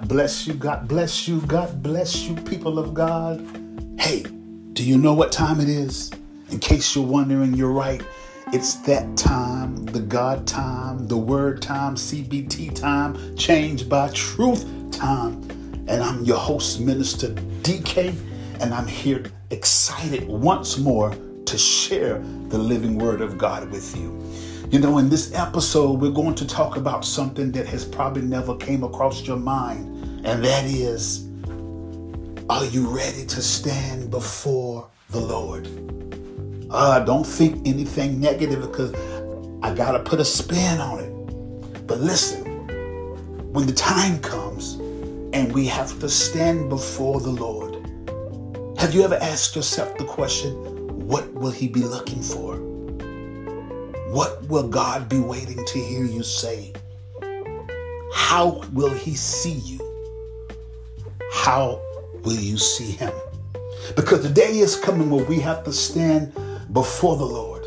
God bless you. God bless you. God bless you, people of God. Hey, do you know what time it is? In case you're wondering, you're right. It's that time, the God time, the word time, CBT time, changed by truth time. And I'm your host, Minister DK, and I'm here excited once more to share the living word of God with you. You know, in this episode, we're going to talk about something that has probably never came across your mind, and that is, are you ready to stand before the Lord? Uh, don't think anything negative because I got to put a spin on it. But listen, when the time comes and we have to stand before the Lord, have you ever asked yourself the question, what will He be looking for? What will God be waiting to hear you say? How will He see you? How will you see Him? Because the day is coming where we have to stand before the Lord.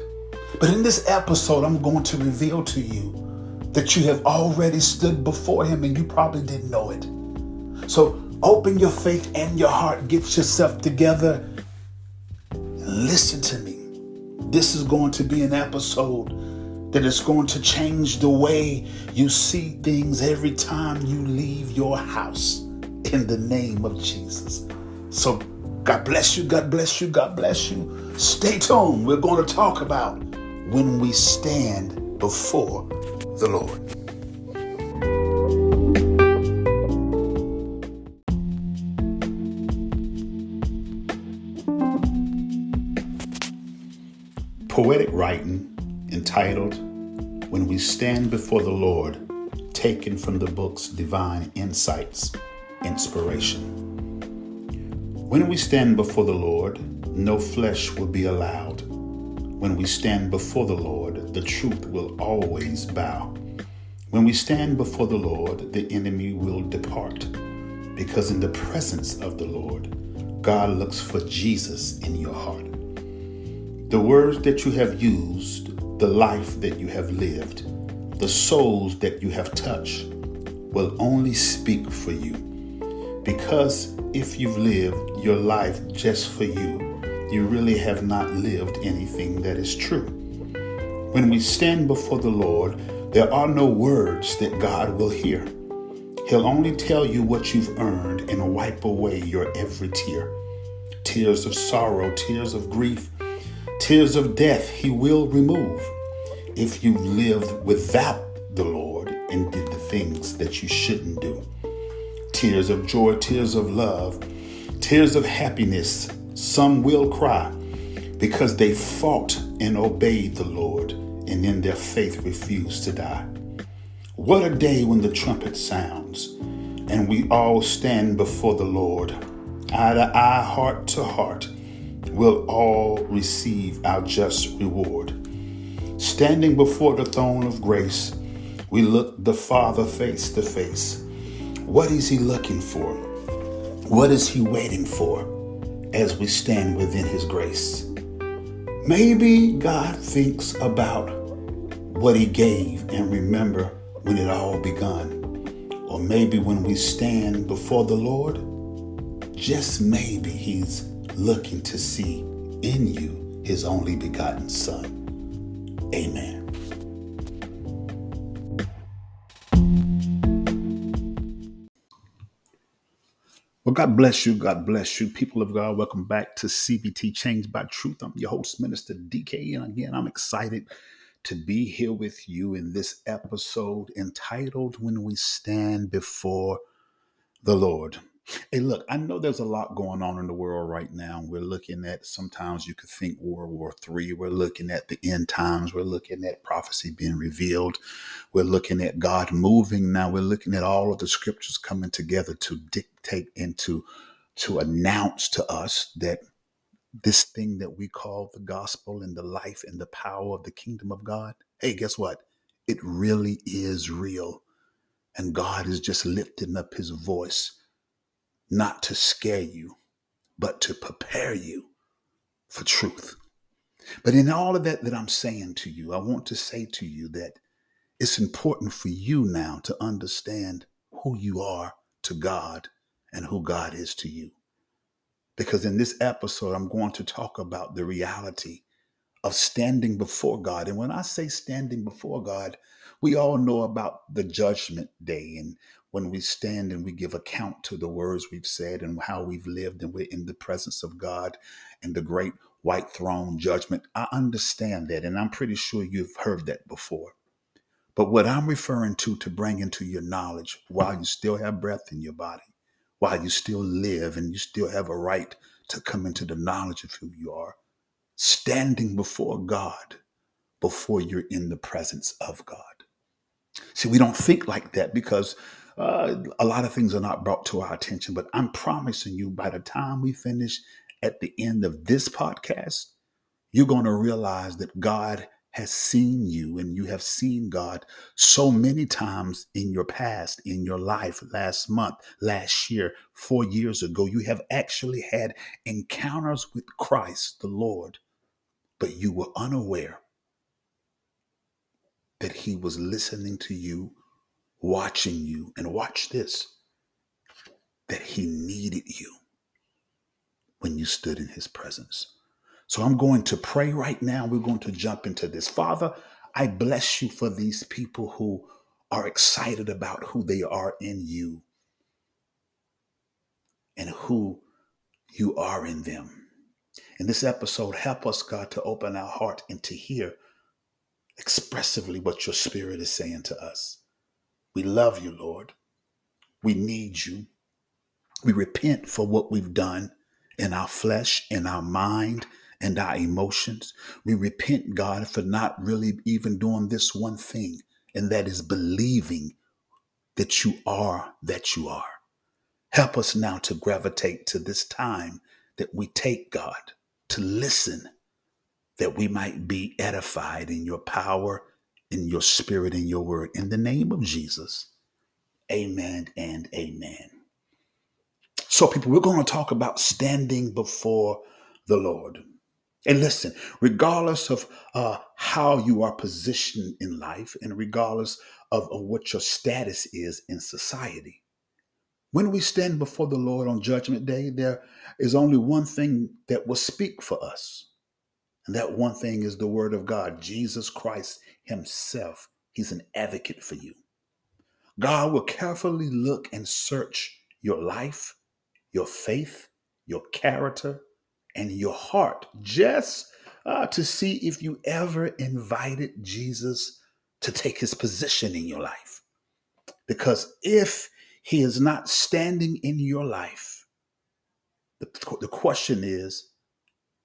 But in this episode, I'm going to reveal to you that you have already stood before Him and you probably didn't know it. So open your faith and your heart, get yourself together, and listen to me. This is going to be an episode that is going to change the way you see things every time you leave your house in the name of Jesus. So, God bless you, God bless you, God bless you. Stay tuned. We're going to talk about when we stand before the Lord. Poetic writing entitled When We Stand Before the Lord, taken from the book's Divine Insights, Inspiration. When we stand before the Lord, no flesh will be allowed. When we stand before the Lord, the truth will always bow. When we stand before the Lord, the enemy will depart. Because in the presence of the Lord, God looks for Jesus in your heart. The words that you have used, the life that you have lived, the souls that you have touched will only speak for you. Because if you've lived your life just for you, you really have not lived anything that is true. When we stand before the Lord, there are no words that God will hear. He'll only tell you what you've earned and wipe away your every tear. Tears of sorrow, tears of grief, Tears of death he will remove if you lived without the Lord and did the things that you shouldn't do. Tears of joy, tears of love, tears of happiness. Some will cry because they fought and obeyed the Lord and in their faith refused to die. What a day when the trumpet sounds and we all stand before the Lord, eye to eye, heart to heart will all receive our just reward. Standing before the throne of grace, we look the Father face to face. What is He looking for? What is He waiting for as we stand within His grace? Maybe God thinks about what He gave and remember when it all begun. Or maybe when we stand before the Lord, just maybe He's looking to see in you his only begotten Son. Amen. Well, God bless you. God bless you. People of God, welcome back to CBT Changed by Truth. I'm your host, Minister DK. And again, I'm excited to be here with you in this episode entitled When We Stand Before the Lord. Hey, look, I know there's a lot going on in the world right now. We're looking at sometimes you could think World War III. We're looking at the end times. We're looking at prophecy being revealed. We're looking at God moving now. We're looking at all of the scriptures coming together to dictate and to, to announce to us that this thing that we call the gospel and the life and the power of the kingdom of God, hey, guess what? It really is real. And God is just lifting up his voice not to scare you, but to prepare you for truth. But in all of that that I'm saying to you, I want to say to you that it's important for you now to understand who you are to God and who God is to you. Because in this episode, I'm going to talk about the reality of standing before God. And when I say standing before God, we all know about the judgment day and when we stand and we give account to the words we've said and how we've lived and we're in the presence of God and the great white throne judgment. I understand that and I'm pretty sure you've heard that before. But what I'm referring to to bring into your knowledge while you still have breath in your body, while you still live and you still have a right to come into the knowledge of who you are, standing before God before you're in the presence of God. See, we don't think like that because uh, a lot of things are not brought to our attention. But I'm promising you, by the time we finish at the end of this podcast, you're going to realize that God has seen you and you have seen God so many times in your past, in your life, last month, last year, four years ago. You have actually had encounters with Christ, the Lord, but you were unaware that He was listening to you, watching you, and watch this that He needed you when you stood in His presence. So I'm going to pray right now. We're going to jump into this. Father, I bless you for these people who are excited about who they are in you and who you are in them. In this episode, help us, God, to open our heart and to hear expressively what your spirit is saying to us. We love you, Lord. We need you. We repent for what we've done in our flesh, in our mind, and our emotions. We repent, God, for not really even doing this one thing, and that is believing that you are that you are. Help us now to gravitate to this time that we take, God, to listen, that we might be edified in your power, in your spirit, in your word. In the name of Jesus, amen and amen. So, people, we're going to talk about standing before the Lord. And listen, regardless of uh, how you are positioned in life and regardless of, of what your status is in society, when we stand before the Lord on Judgment Day, there is only one thing that will speak for us. And that one thing is the Word of God, Jesus Christ Himself. He's an advocate for you. God will carefully look and search your life, your faith, your character, and your heart just uh, to see if you ever invited Jesus to take his position in your life. Because if he is not standing in your life, the, the question is,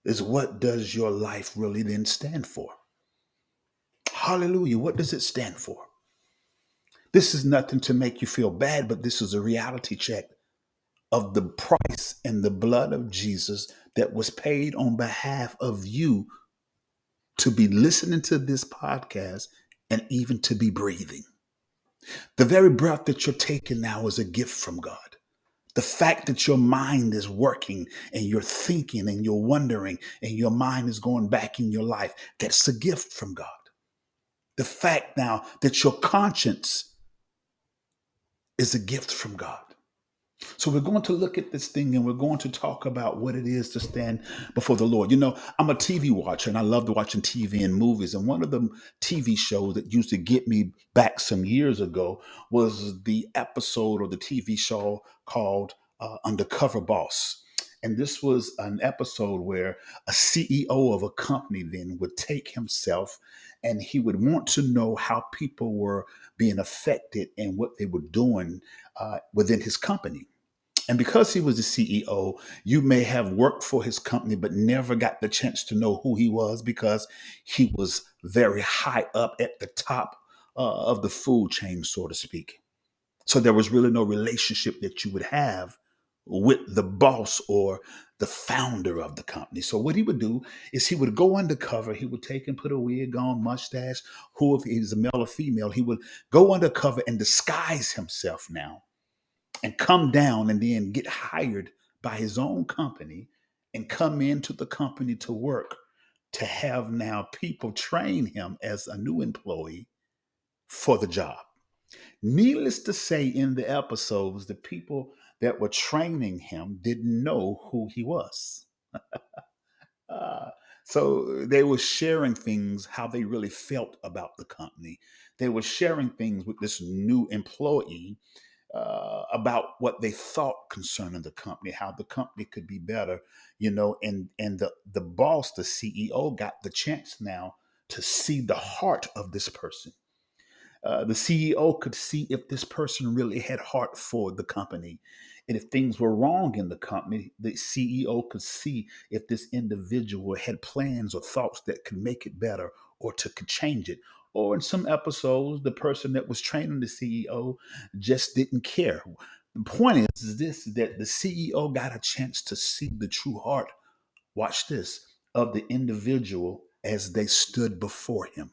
is what does your life really then stand for? Hallelujah. What does it stand for? This is nothing to make you feel bad, but this is a reality check of the price and the blood of Jesus that was paid on behalf of you to be listening to this podcast and even to be breathing. The very breath that you're taking now is a gift from God. The fact that your mind is working and you're thinking and you're wondering and your mind is going back in your life, that's a gift from God. The fact now that your conscience is a gift from God. So we're going to look at this thing and we're going to talk about what it is to stand before the Lord. You know, I'm a TV watcher and I loved watching TV and movies. And one of the TV shows that used to get me back some years ago was the episode or the TV show called uh, Undercover Boss. And this was an episode where a CEO of a company then would take himself and he would want to know how people were being affected and what they were doing uh, within his company. And because he was the CEO, you may have worked for his company, but never got the chance to know who he was because he was very high up at the top uh, of the food chain, so to speak. So there was really no relationship that you would have with the boss or the founder of the company. So what he would do is he would go undercover. He would take and put a wig on, mustache. Who if he's a male or female, he would go undercover and disguise himself now and come down and then get hired by his own company and come into the company to work to have now people train him as a new employee for the job. Needless to say, in the episodes, the people that were training him didn't know who he was. Uh, so they were sharing things how they really felt about the company. They were sharing things with this new employee uh, about what they thought concerning the company, how the company could be better, you know, and and the the boss, the CEO, got the chance now to see the heart of this person uh, the CEO could see if this person really had heart for the company. And if things were wrong in the company, the CEO could see if this individual had plans or thoughts that could make it better or to could change it. Or in some episodes, the person that was training the CEO just didn't care. The point is, is this that the CEO got a chance to see the true heart, watch this, of the individual as they stood before him.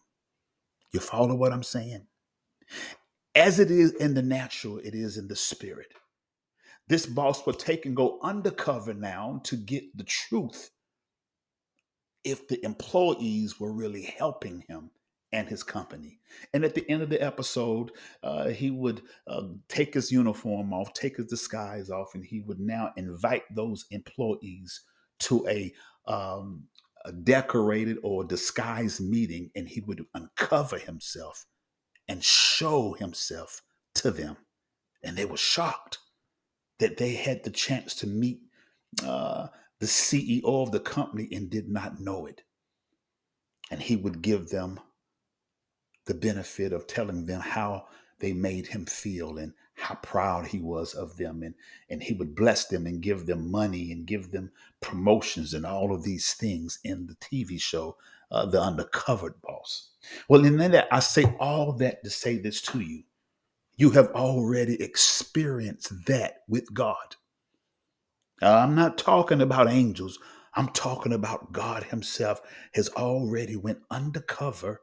You follow what I'm saying? As it is in the natural, it is in the spirit. This boss will take and go undercover now to get the truth if the employees were really helping him and his company. And at the end of the episode, uh, he would uh, take his uniform off, take his disguise off, and he would now invite those employees to a, um, a decorated or disguised meeting, and he would uncover himself and show himself to them. And they were shocked that they had the chance to meet uh, the CEO of the company and did not know it. And he would give them the benefit of telling them how they made him feel and how proud he was of them. And and he would bless them and give them money and give them promotions and all of these things in the TV show uh, the undercover boss. Well in that I say all that to say this to you. You have already experienced that with God. I'm not talking about angels. I'm talking about God himself has already went undercover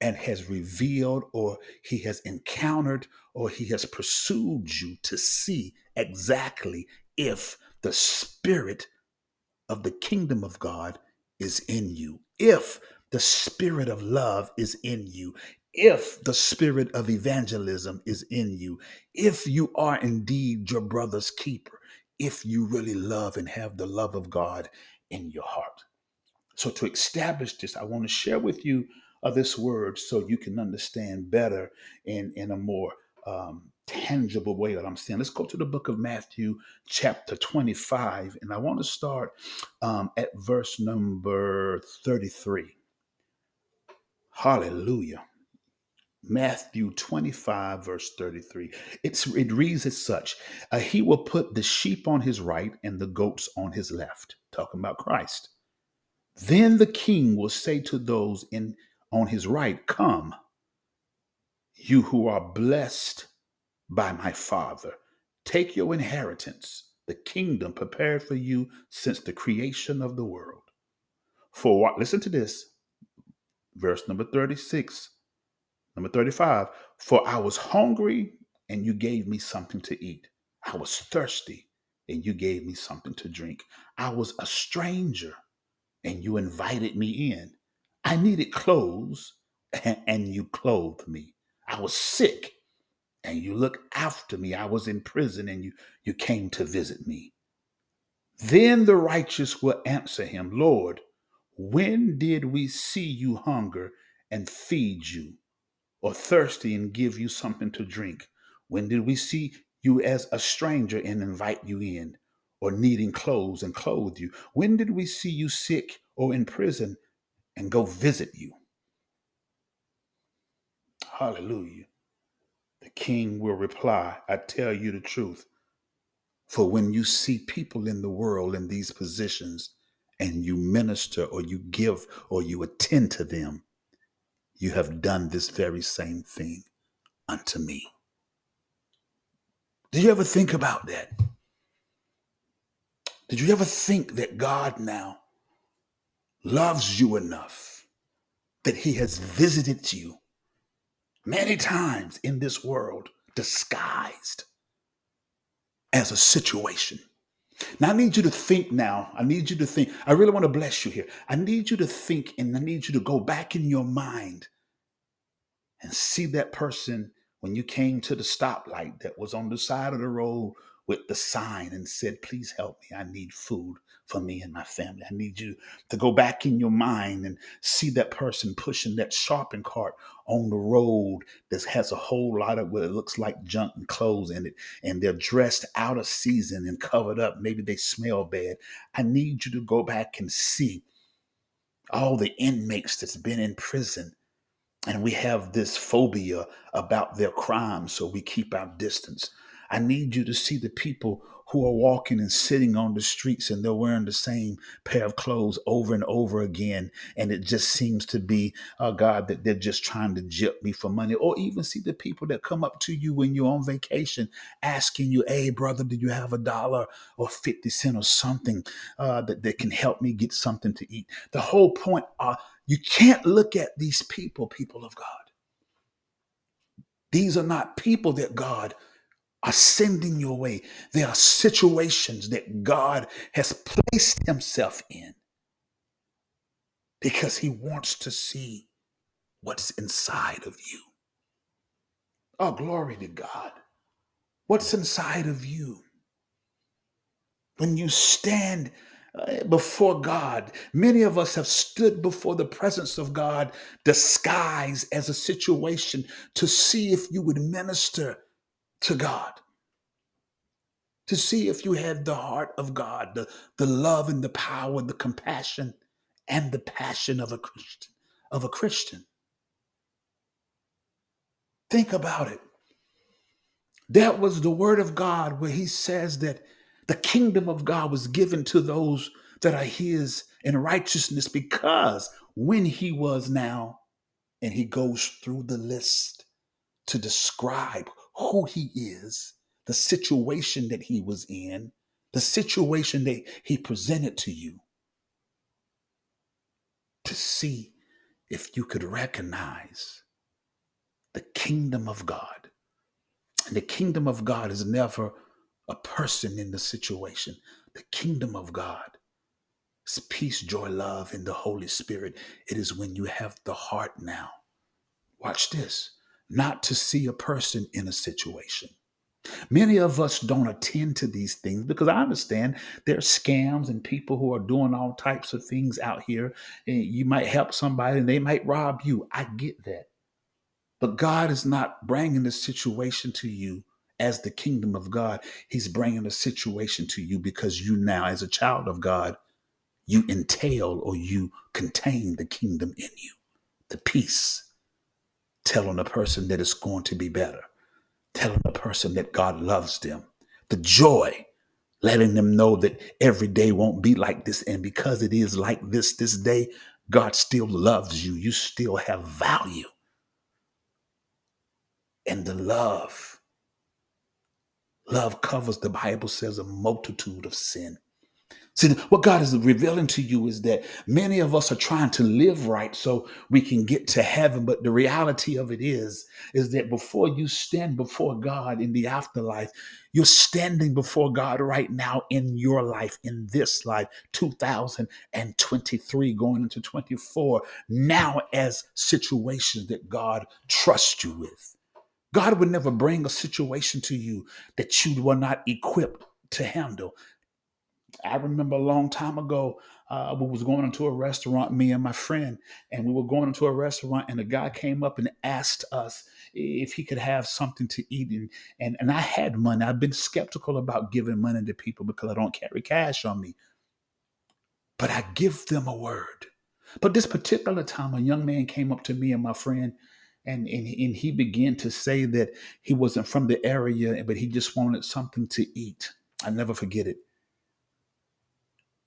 and has revealed or he has encountered or he has pursued you to see exactly if the spirit of the kingdom of God is in you, if the spirit of love is in you, if the spirit of evangelism is in you, if you are indeed your brother's keeper, if you really love and have the love of God in your heart. So, to establish this, I want to share with you uh, this word so you can understand better in, in a more um, tangible way that I'm saying. Let's go to the book of Matthew, chapter 25, and I want to start um, at verse number 33. Hallelujah. Matthew 25, verse 33. It's, it reads as such uh, He will put the sheep on his right and the goats on his left. Talking about Christ. Then the king will say to those in on his right, Come, you who are blessed by my Father, take your inheritance, the kingdom prepared for you since the creation of the world. For what? Listen to this, verse number 36, number 35. For I was hungry, and you gave me something to eat. I was thirsty, and you gave me something to drink. I was a stranger, and you invited me in. I needed clothes, and, you clothed me. I was sick, and you looked after me. I was in prison, and you, you came to visit me. Then the righteous will answer him, Lord, when did we see you hunger and feed you, or thirsty and give you something to drink? When did we see you as a stranger and invite you in, or needing clothes and clothe you? When did we see you sick or in prison and go visit you? Hallelujah. The king will reply, I tell you the truth. For when you see people in the world in these positions and you minister or you give or you attend to them, you have done this very same thing unto me. Did you ever think about that? Did you ever think that God now loves you enough that he has visited you many times in this world disguised as a situation? Now, I need you to think now. I need you to think. I really want to bless you here. I need you to think and I need you to go back in your mind and see that person when you came to the stoplight that was on the side of the road with the sign and said, Please help me. I need food for me and my family. I need you to go back in your mind and see that person pushing that shopping cart on the road that has a whole lot of what it looks like junk and clothes in it, and they're dressed out of season and covered up. Maybe they smell bad. I need you to go back and see all the inmates that's been in prison and we have this phobia about their crimes, so we keep our distance. I need you to see the people who are walking and sitting on the streets and they're wearing the same pair of clothes over and over again. And it just seems to be, uh, God, that they're just trying to jip me for money. Or even see the people that come up to you when you're on vacation asking you, hey, brother, do you have a dollar or 50 cent or something uh, that, that can help me get something to eat? The whole point, uh, you can't look at these people, people of God. These are not people that God are sending your way. There are situations that God has placed himself in because he wants to see what's inside of you. Oh, glory to God. What's inside of you? When you stand uh, before God, many of us have stood before the presence of God disguised as a situation to see if you would minister to God, to see if you had the heart of God, the, the love and the power, the compassion and the passion of a Christian, of a Christian. Think about it. That was the word of God where he says that the kingdom of God was given to those that are his in righteousness because when he was now, and he goes through the list to describe who he is, the situation that he was in, the situation that he presented to you, to see if you could recognize the kingdom of God. And the kingdom of God is never a person in the situation. The kingdom of God is peace, joy, love, and the Holy Spirit. It is when you have the heart now. Watch this not to see a person in a situation. Many of us don't attend to these things because I understand there are scams and people who are doing all types of things out here. And you might help somebody and they might rob you. I get that. But God is not bringing the situation to you as the kingdom of God. He's bringing a situation to you because you now, as a child of God, you entail or you contain the kingdom in you, the peace telling a person that it's going to be better, telling a person that God loves them, the joy, letting them know that every day won't be like this. And because it is like this this day, God still loves you. You still have value. And the love, love covers, the Bible says, a multitude of sin. See, what God is revealing to you is that many of us are trying to live right so we can get to heaven. But the reality of it is, is that before you stand before God in the afterlife, you're standing before God right now in your life, in this life, 2023, going into 24, now as situations that God trusts you with. God would never bring a situation to you that you were not equipped to handle. I remember a long time ago, uh, we was going into a restaurant, me and my friend, and we were going into a restaurant, and a guy came up and asked us if he could have something to eat, and and, and I had money. I've been skeptical about giving money to people because I don't carry cash on me, but I give them a word. But this particular time, a young man came up to me and my friend, and, and, and he began to say that he wasn't from the area, but he just wanted something to eat. I never forget it.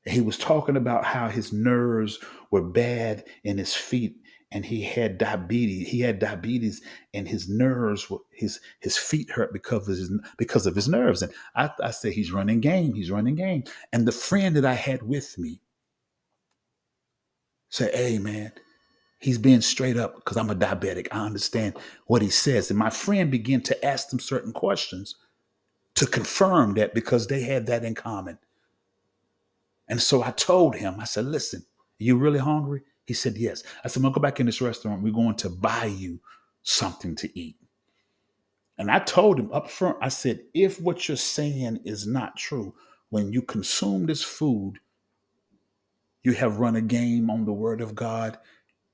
He was talking about how his nerves were bad in his feet and he had diabetes. He had diabetes and his nerves were his his feet hurt because of his because of his nerves. And I, I say he's running game, he's running game. And the friend that I had with me said, Hey man, he's being straight up because I'm a diabetic. I understand what he says. And my friend began to ask them certain questions to confirm that because they had that in common. And so I told him, I said, listen, you really hungry? He said, yes. I said, I'm going to go back in this restaurant. We're going to buy you something to eat. And I told him up front, I said, if what you're saying is not true, when you consume this food, you have run a game on the word of God,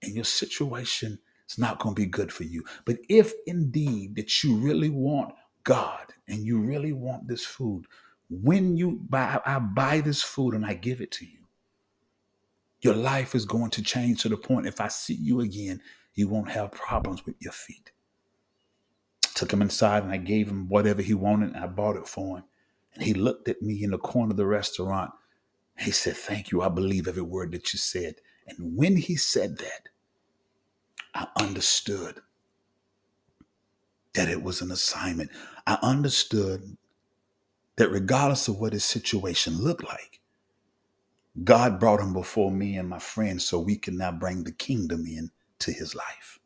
and your situation is not going to be good for you. But if indeed that you really want God and you really want this food, when you buy, I buy this food and I give it to you, your life is going to change to the point if I see you again, you won't have problems with your feet. Took him inside and I gave him whatever he wanted and I bought it for him. And he looked at me in the corner of the restaurant. He said, Thank you. I believe every word that you said. And when he said that, I understood that it was an assignment. I understood that regardless of what his situation looked like, God brought him before me and my friends so we can now bring the kingdom in to his life.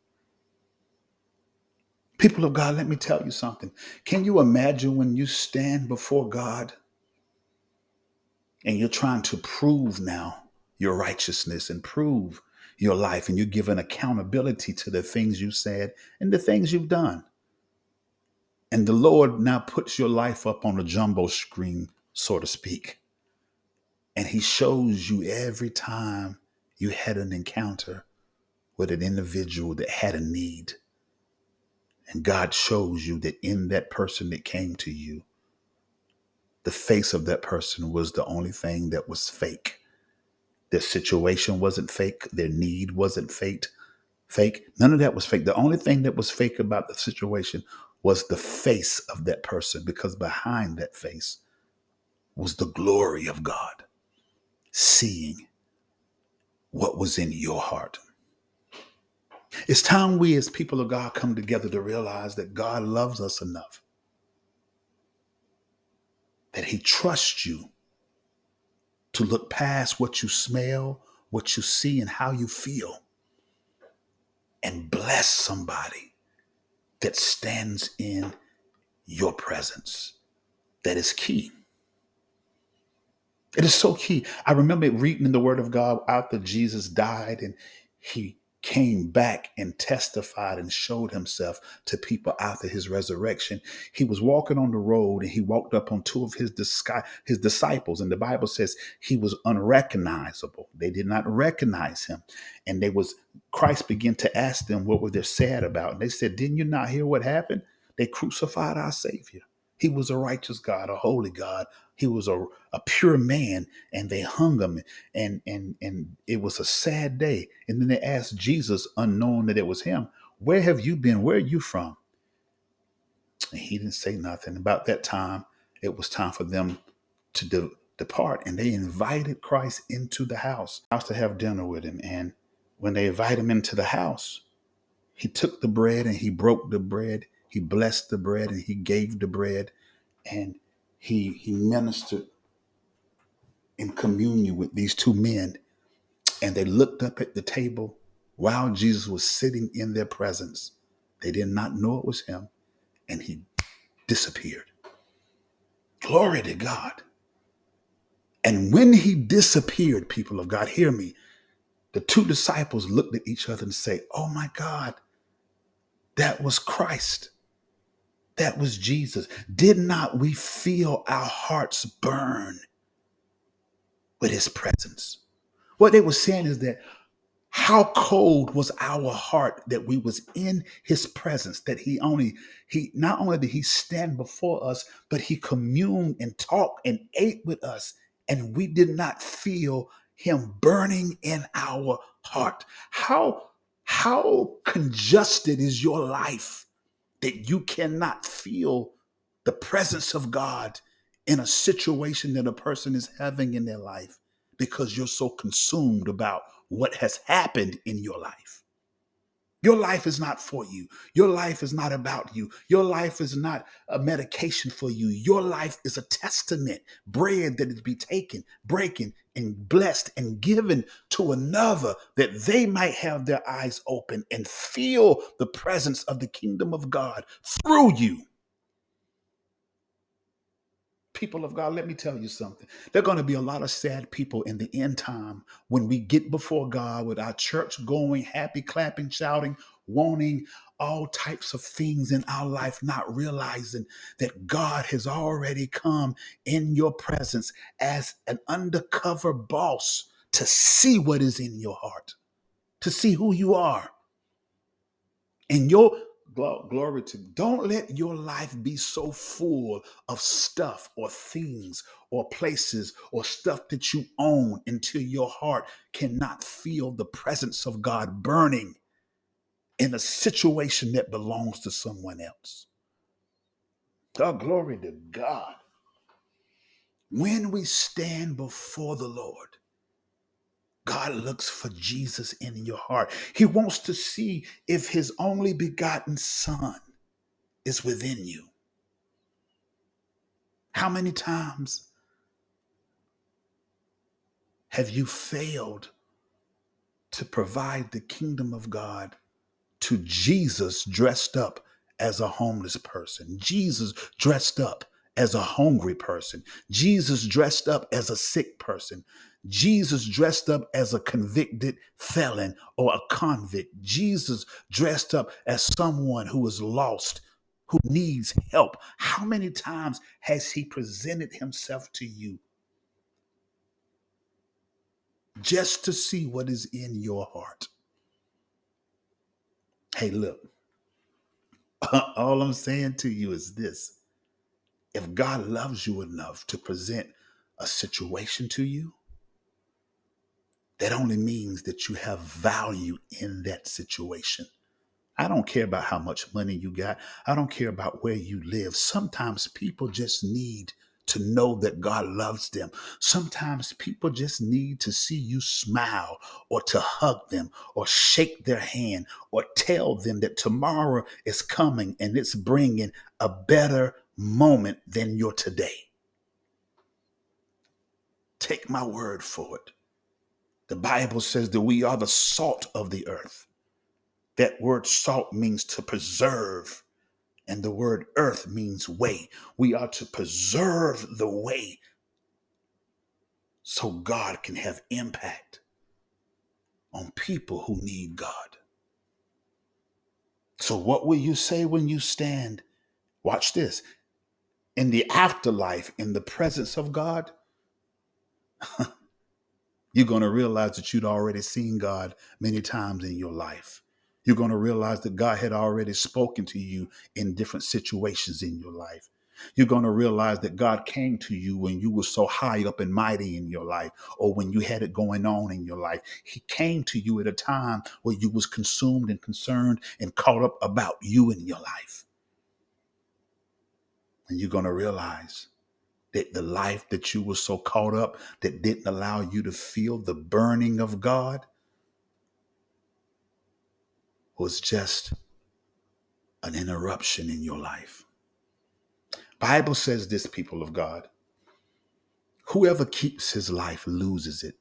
People of God, let me tell you something. Can you imagine when you stand before God and you're trying to prove now your righteousness and prove your life and you're giving accountability to the things you said and the things you've done? And the Lord now puts your life up on a jumbo screen, so to speak. And He shows you every time you had an encounter with an individual that had a need. And God shows you that in that person that came to you, the face of that person was the only thing that was fake. Their situation wasn't fake, their need wasn't fake. Fake. None of that was fake. The only thing that was fake about the situation was the face of that person because behind that face was the glory of God, seeing what was in your heart. It's time we, as people of God, come together to realize that God loves us enough, that He trusts you to look past what you smell, what you see, and how you feel, and bless somebody that stands in your presence. That is key. It is so key. I remember reading in the Word of God after Jesus died and he came back and testified and showed himself to people after his resurrection. He was walking on the road and he walked up on two of his, disci- his disciples, and the Bible says he was unrecognizable. They did not recognize him. And they was Christ began to ask them what were they sad about. And they said, Didn't you not hear what happened? They crucified our Savior. He was a righteous God, a holy God. He was a, a pure man, and they hung him, and and and it was a sad day. And then they asked Jesus, unknowing that it was him, "Where have you been? Where are you from?" And he didn't say nothing. About that time, it was time for them to de- depart, and they invited Christ into the house, house to have dinner with him. And when they invite him into the house, he took the bread and he broke the bread. He blessed the bread and he gave the bread and he he ministered in communion with these two men and they looked up at the table while Jesus was sitting in their presence. They did not know it was him and he disappeared. Glory to God. And when he disappeared, people of God, hear me. The two disciples looked at each other and say, "Oh my God, that was Christ." That was Jesus. Did not we feel our hearts burn with his presence? What they were saying is that how cold was our heart that we was in his presence that he only he not only did he stand before us but he communed and talked and ate with us and we did not feel him burning in our heart how how congested is your life that you cannot feel the presence of God in a situation that a person is having in their life because you're so consumed about what has happened in your life. Your life is not for you. Your life is not about you. Your life is not a medication for you. Your life is a testament, bread that is be taken, breaking, and blessed and given to another that they might have their eyes open and feel the presence of the kingdom of God through you. People of God, let me tell you something. There are going to be a lot of sad people in the end time when we get before God with our church going, happy, clapping, shouting, wanting all types of things in our life, not realizing that God has already come in your presence as an undercover boss to see what is in your heart, to see who you are. And your glory to don't let your life be so full of stuff or things or places or stuff that you own until your heart cannot feel the presence of God burning in a situation that belongs to someone else. Glory to God. When we stand before the Lord, God looks for Jesus in your heart. He wants to see if his only begotten Son is within you. How many times have you failed to provide the kingdom of God to Jesus dressed up as a homeless person, Jesus dressed up as a hungry person, Jesus dressed up as a sick person, Jesus dressed up as a convicted felon or a convict, Jesus dressed up as someone who is lost, who needs help. How many times has he presented himself to you just to see what is in your heart? Hey, look, all I'm saying to you is this if God loves you enough to present a situation to you, that only means that you have value in that situation. I don't care about how much money you got. I don't care about where you live. Sometimes people just need to know that God loves them. Sometimes people just need to see you smile or to hug them or shake their hand or tell them that tomorrow is coming and it's bringing a better moment than your today. Take my word for it. The Bible says that we are the salt of the earth. That word salt means to preserve, and the word earth means way. We are to preserve the way so God can have impact on people who need God. So, what will you say when you stand? Watch this in the afterlife, in the presence of God? You're going to realize that you'd already seen God many times in your life. You're going to realize that God had already spoken to you in different situations in your life. You're going to realize that God came to you when you were so high up and mighty in your life or when you had it going on in your life. He came to you at a time where you was consumed and concerned and caught up about you in your life. And you're going to realize that the life that you were so caught up that didn't allow you to feel the burning of God was just an interruption in your life. Bible says this people of God, whoever keeps his life loses it,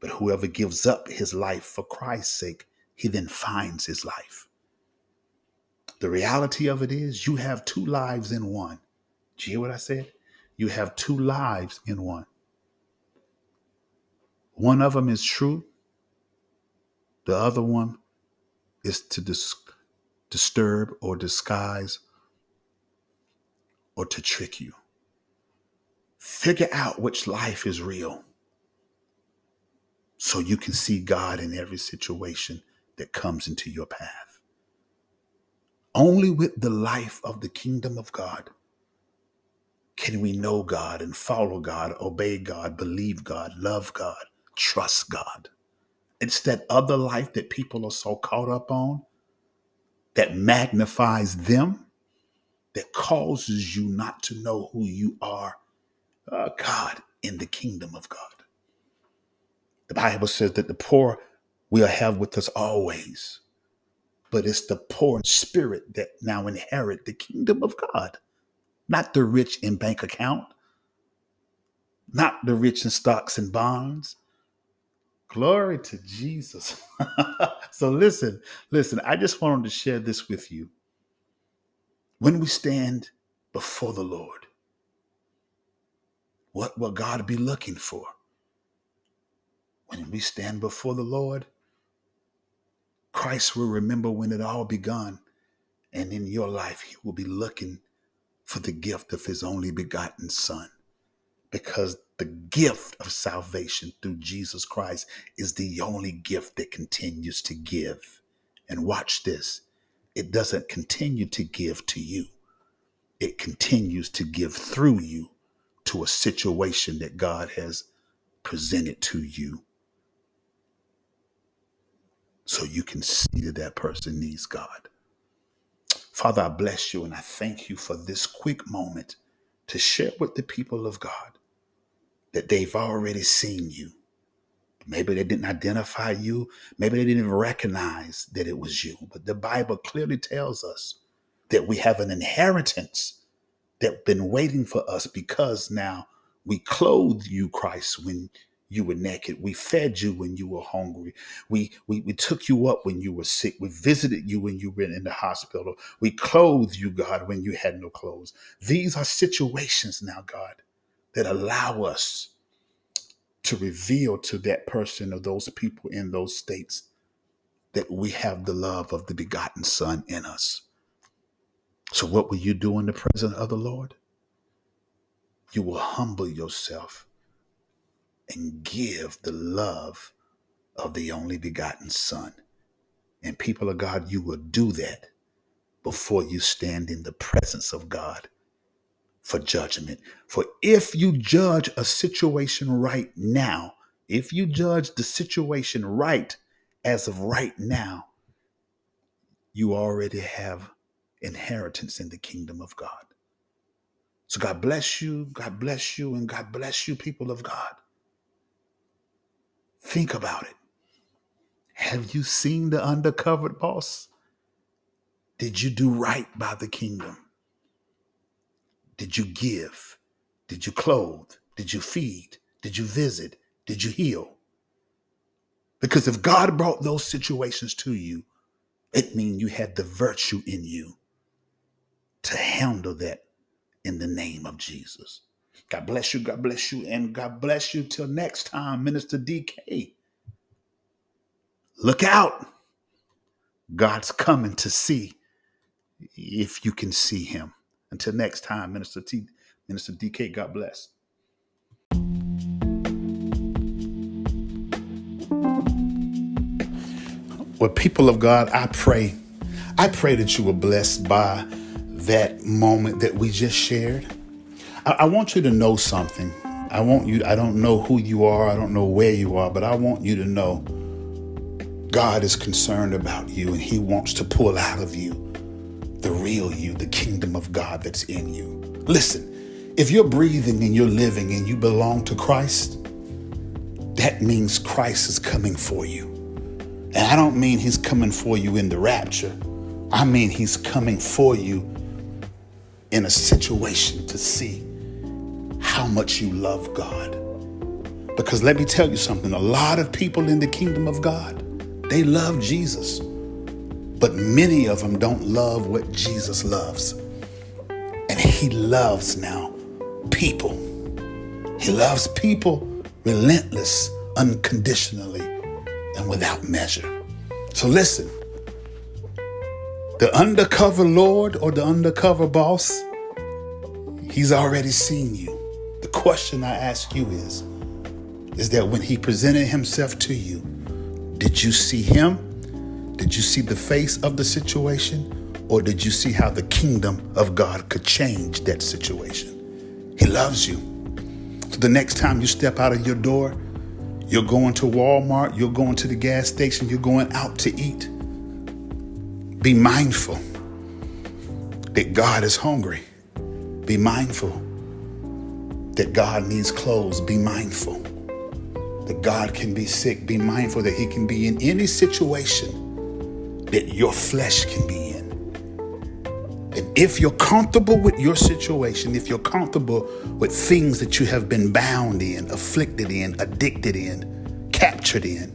but whoever gives up his life for Christ's sake, he then finds his life. The reality of it is you have two lives in one. Do you hear what I said? You have two lives in one. One of them is true, the other one is to dis- disturb or disguise or to trick you. Figure out which life is real so you can see God in every situation that comes into your path. Only with the life of the kingdom of God can we know God and follow God, obey God, believe God, love God, trust God? It's that other life that people are so caught up on that magnifies them, that causes you not to know who you are, uh, God, in the kingdom of God. The Bible says that the poor we'll have with us always, but it's the poor in spirit that now inherit the kingdom of God not the rich in bank account, not the rich in stocks and bonds. Glory to Jesus. so listen, listen, I just wanted to share this with you. When we stand before the Lord, what will God be looking for? When we stand before the Lord, Christ will remember when it all begun. And in your life, he will be looking for the gift of his only begotten Son. Because the gift of salvation through Jesus Christ is the only gift that continues to give. And watch this it doesn't continue to give to you, it continues to give through you to a situation that God has presented to you. So you can see that that person needs God. Father, I bless you and I thank you for this quick moment to share with the people of God that they've already seen you. Maybe they didn't identify you. Maybe they didn't even recognize that it was you. But the Bible clearly tells us that we have an inheritance that's been waiting for us because now we clothe you, Christ, when you were naked. We fed you when you were hungry. We, we, we took you up when you were sick. We visited you when you were in the hospital. We clothed you, God, when you had no clothes. These are situations now, God, that allow us to reveal to that person or those people in those states that we have the love of the begotten Son in us. So, what will you do in the presence of the Lord? You will humble yourself and give the love of the only begotten Son. And people of God, you will do that before you stand in the presence of God for judgment. For if you judge a situation right now, if you judge the situation right as of right now, you already have inheritance in the kingdom of God. So God bless you, God bless you, and God bless you, people of God. Think about it. Have you seen the undercover boss? Did you do right by the kingdom? Did you give? Did you clothe? Did you feed? Did you visit? Did you heal? Because if God brought those situations to you, it means you had the virtue in you to handle that in the name of Jesus. God bless you, God bless you, and God bless you till next time, Minister DK. Look out. God's coming to see if you can see him. Until next time, Minister T, Minister DK, God bless. Well, people of God, I pray, I pray that you were blessed by that moment that we just shared. I, I want you to know something. I want you, I don't know who you are, I don't know where you are, but I want you to know God is concerned about you and He wants to pull out of you the real you, the kingdom of God that's in you. Listen, if you're breathing and you're living and you belong to Christ, that means Christ is coming for you. And I don't mean he's coming for you in the rapture. I mean he's coming for you in a situation to see how much you love God. Because let me tell you something a lot of people in the kingdom of God, they love Jesus. But many of them don't love what Jesus loves. And he loves now people. He loves people relentless, unconditionally, and without measure. So listen, the undercover Lord or the undercover boss, he's already seen you. Question I ask you is, is that when he presented himself to you, did you see him did you see the face of the situation? Or did you see how the kingdom of God could change that situation? He loves you. So the next time you step out of your door, you're going to Walmart, you're going to the gas station, you're going out to eat. Be mindful that God is hungry. Be mindful that God needs clothes. Be mindful that God can be sick. Be mindful that He can be in any situation that your flesh can be in. And if you're comfortable with your situation, if you're comfortable with things that you have been bound in, afflicted in, addicted in, captured in,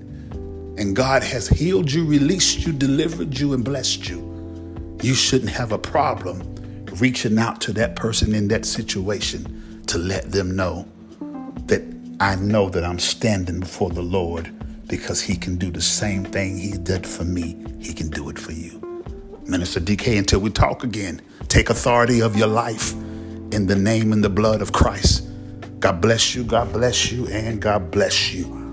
and God has healed you, released you, delivered you, and blessed you, you shouldn't have a problem reaching out to that person in that situation to let them know that I know that I'm standing before the Lord because he can do the same thing he did for me. He can do it for you. Minister DK, until we talk again, take authority of your life in the name and the blood of Christ. God bless you, God bless you, and God bless you.